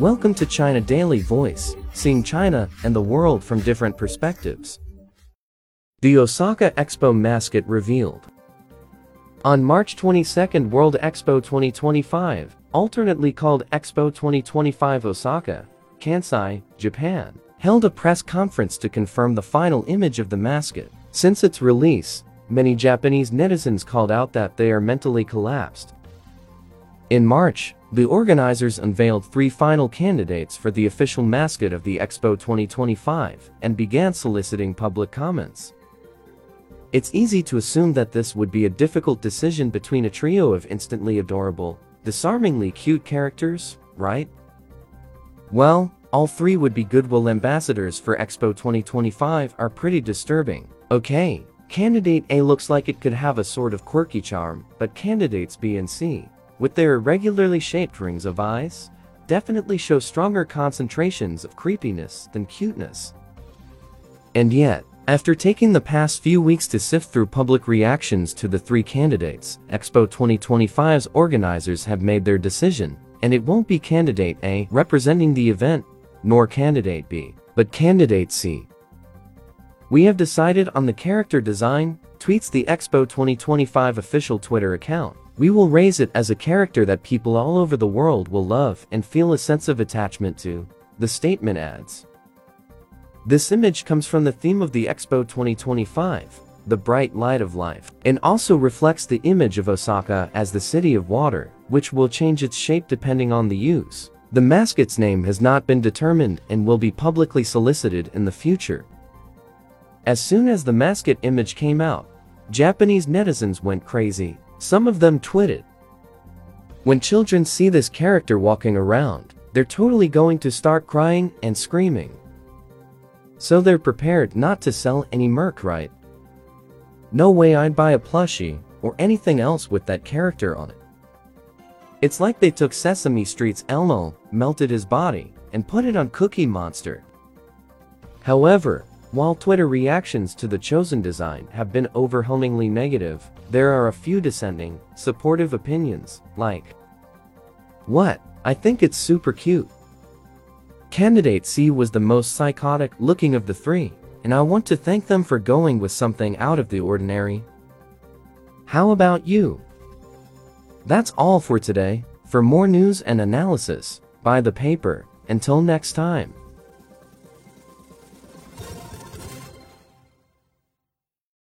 Welcome to China Daily Voice, seeing China and the world from different perspectives. The Osaka Expo mascot revealed. On March 22, World Expo 2025, alternately called Expo 2025 Osaka, Kansai, Japan, held a press conference to confirm the final image of the mascot. Since its release, many Japanese netizens called out that they are mentally collapsed. In March, the organizers unveiled three final candidates for the official mascot of the Expo 2025 and began soliciting public comments. It's easy to assume that this would be a difficult decision between a trio of instantly adorable, disarmingly cute characters, right? Well, all three would be goodwill ambassadors for Expo 2025 are pretty disturbing. Okay, candidate A looks like it could have a sort of quirky charm, but candidates B and C with their irregularly shaped rings of eyes, definitely show stronger concentrations of creepiness than cuteness. And yet, after taking the past few weeks to sift through public reactions to the three candidates, Expo 2025's organizers have made their decision, and it won't be candidate A representing the event, nor candidate B, but candidate C. We have decided on the character design, tweets the Expo 2025 official Twitter account. We will raise it as a character that people all over the world will love and feel a sense of attachment to, the statement adds. This image comes from the theme of the Expo 2025, the bright light of life, and also reflects the image of Osaka as the city of water, which will change its shape depending on the use. The mascot's name has not been determined and will be publicly solicited in the future. As soon as the mascot image came out, Japanese netizens went crazy, some of them tweeted. When children see this character walking around, they're totally going to start crying and screaming. So they're prepared not to sell any merch, right? No way I'd buy a plushie or anything else with that character on it. It's like they took Sesame Street's Elmo, melted his body, and put it on Cookie Monster. However, while Twitter reactions to the chosen design have been overwhelmingly negative, there are a few dissenting, supportive opinions, like, What? I think it's super cute. Candidate C was the most psychotic looking of the three, and I want to thank them for going with something out of the ordinary. How about you? That's all for today. For more news and analysis, buy the paper. Until next time.